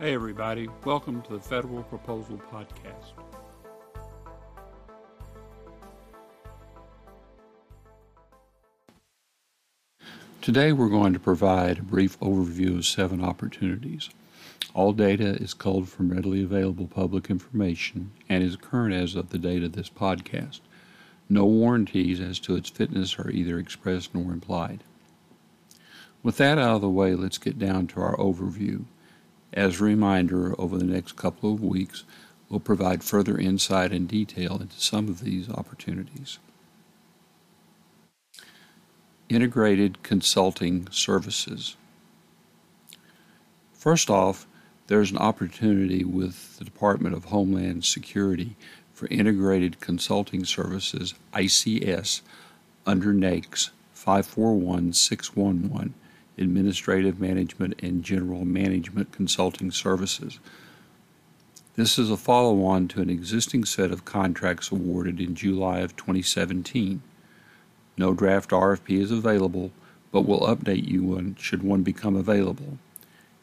Hey, everybody. Welcome to the Federal Proposal Podcast. Today, we're going to provide a brief overview of seven opportunities. All data is culled from readily available public information and is current as of the date of this podcast. No warranties as to its fitness are either expressed nor implied. With that out of the way, let's get down to our overview. As a reminder, over the next couple of weeks, we'll provide further insight and detail into some of these opportunities. Integrated Consulting Services. First off, there's an opportunity with the Department of Homeland Security for Integrated Consulting Services, ICS, under NAICS 541611, Administrative Management and General Management Consulting Services. This is a follow on to an existing set of contracts awarded in July of 2017. No draft RFP is available, but we'll update you when, should one become available.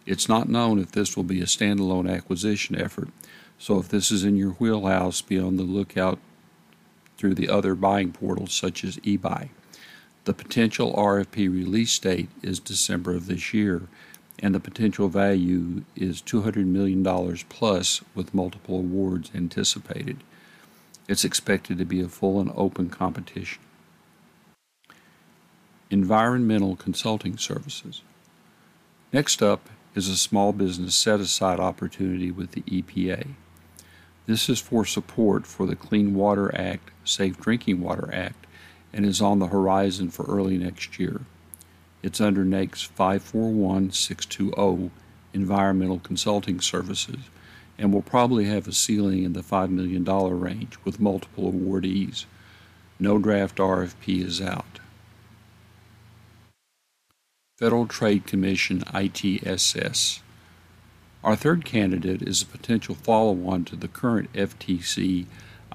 It's not known if this will be a standalone acquisition effort, so if this is in your wheelhouse, be on the lookout through the other buying portals such as eBuy. The potential RFP release date is December of this year, and the potential value is $200 million plus with multiple awards anticipated. It's expected to be a full and open competition. Environmental Consulting Services. Next up is a small business set aside opportunity with the EPA. This is for support for the Clean Water Act, Safe Drinking Water Act, and is on the horizon for early next year. It's under NAICS 541620 Environmental Consulting Services and will probably have a ceiling in the $5 million range with multiple awardees. No draft RFP is out. Federal Trade Commission ITSS. Our third candidate is a potential follow on to the current FTC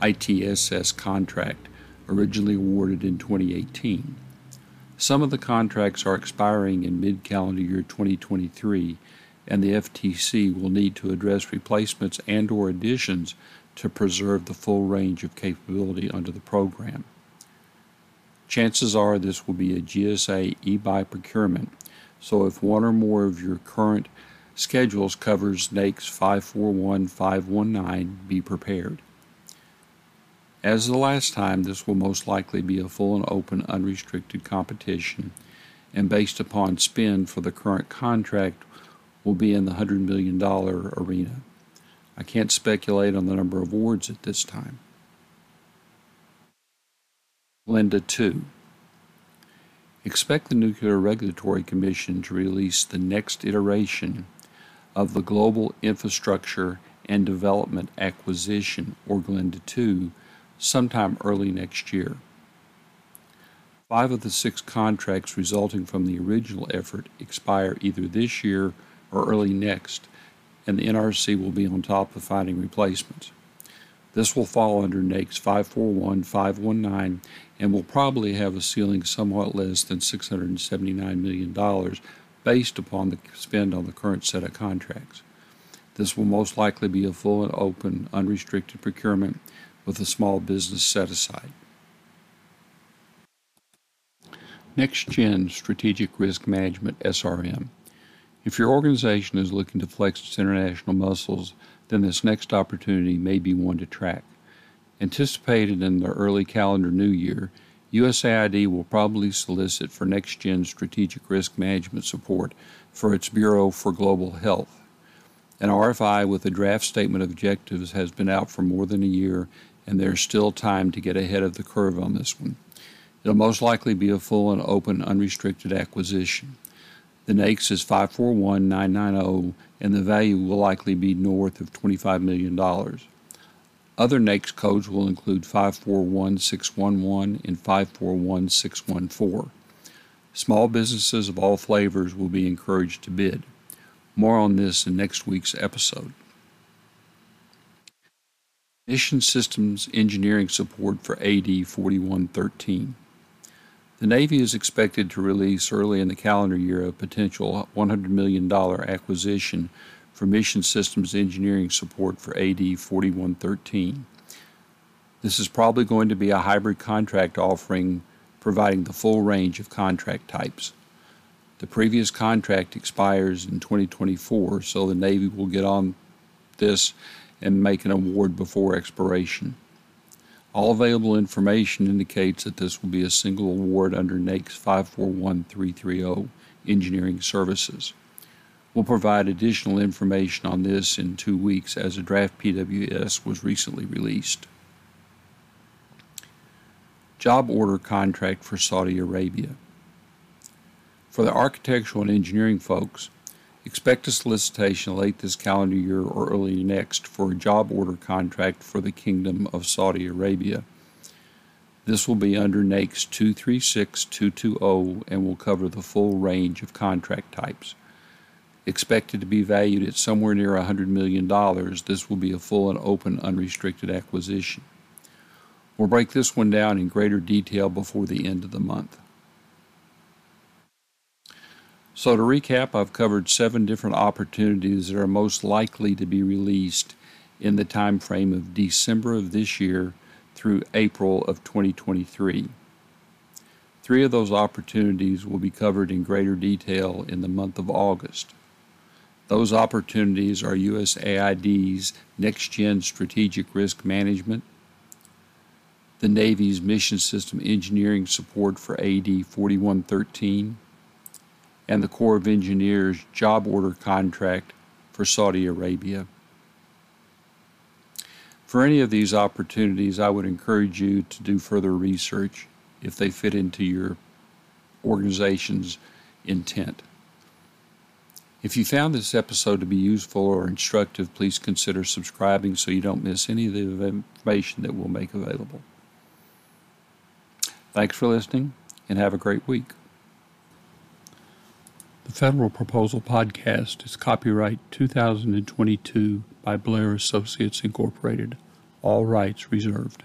ITSS contract, originally awarded in 2018. Some of the contracts are expiring in mid calendar year 2023, and the FTC will need to address replacements and or additions to preserve the full range of capability under the program. Chances are this will be a GSA e-buy procurement, so if one or more of your current schedules covers NAICS 541519, be prepared. As the last time, this will most likely be a full and open unrestricted competition, and based upon spend for the current contract will be in the $100 million arena. I can't speculate on the number of awards at this time. GLINDA 2. Expect the Nuclear Regulatory Commission to release the next iteration of the Global Infrastructure and Development Acquisition, or GLINDA 2, sometime early next year. Five of the six contracts resulting from the original effort expire either this year or early next, and the NRC will be on top of finding replacements. This will fall under NAICS 541519 and will probably have a ceiling somewhat less than $679 million based upon the spend on the current set of contracts. This will most likely be a full and open, unrestricted procurement with a small business set aside. Next Gen Strategic Risk Management SRM. If your organization is looking to flex its international muscles, then this next opportunity may be one to track. Anticipated in the early calendar new year, USAID will probably solicit for next gen strategic risk management support for its Bureau for Global Health. An RFI with a draft statement of objectives has been out for more than a year, and there's still time to get ahead of the curve on this one. It'll most likely be a full and open, unrestricted acquisition. The NAICS is 541990, and the value will likely be north of $25 million. Other NAICS codes will include 541611 and 541614. Small businesses of all flavors will be encouraged to bid. More on this in next week's episode. Mission Systems Engineering Support for AD 4113. The Navy is expected to release early in the calendar year a potential $100 million acquisition for Mission Systems Engineering support for AD 4113. This is probably going to be a hybrid contract offering providing the full range of contract types. The previous contract expires in 2024, so the Navy will get on this and make an award before expiration. All available information indicates that this will be a single award under NAICS 541330 Engineering Services. We'll provide additional information on this in two weeks as a draft PWS was recently released. Job order contract for Saudi Arabia. For the architectural and engineering folks, expect a solicitation late this calendar year or early next for a job order contract for the Kingdom of Saudi Arabia. This will be under NAICS 236220 and will cover the full range of contract types. Expected to be valued at somewhere near $100 million, this will be a full and open unrestricted acquisition. We'll break this one down in greater detail before the end of the month. So, to recap, I've covered seven different opportunities that are most likely to be released in the time frame of December of this year through April of 2023. Three of those opportunities will be covered in greater detail in the month of August. Those opportunities are USAID's Next Gen Strategic Risk Management, the Navy's Mission System Engineering Support for AD 4113, and the Corps of Engineers Job Order Contract for Saudi Arabia. For any of these opportunities, I would encourage you to do further research if they fit into your organization's intent. If you found this episode to be useful or instructive, please consider subscribing so you don't miss any of the information that we'll make available. Thanks for listening and have a great week. The Federal Proposal Podcast is copyright 2022 by Blair Associates Incorporated. All rights reserved.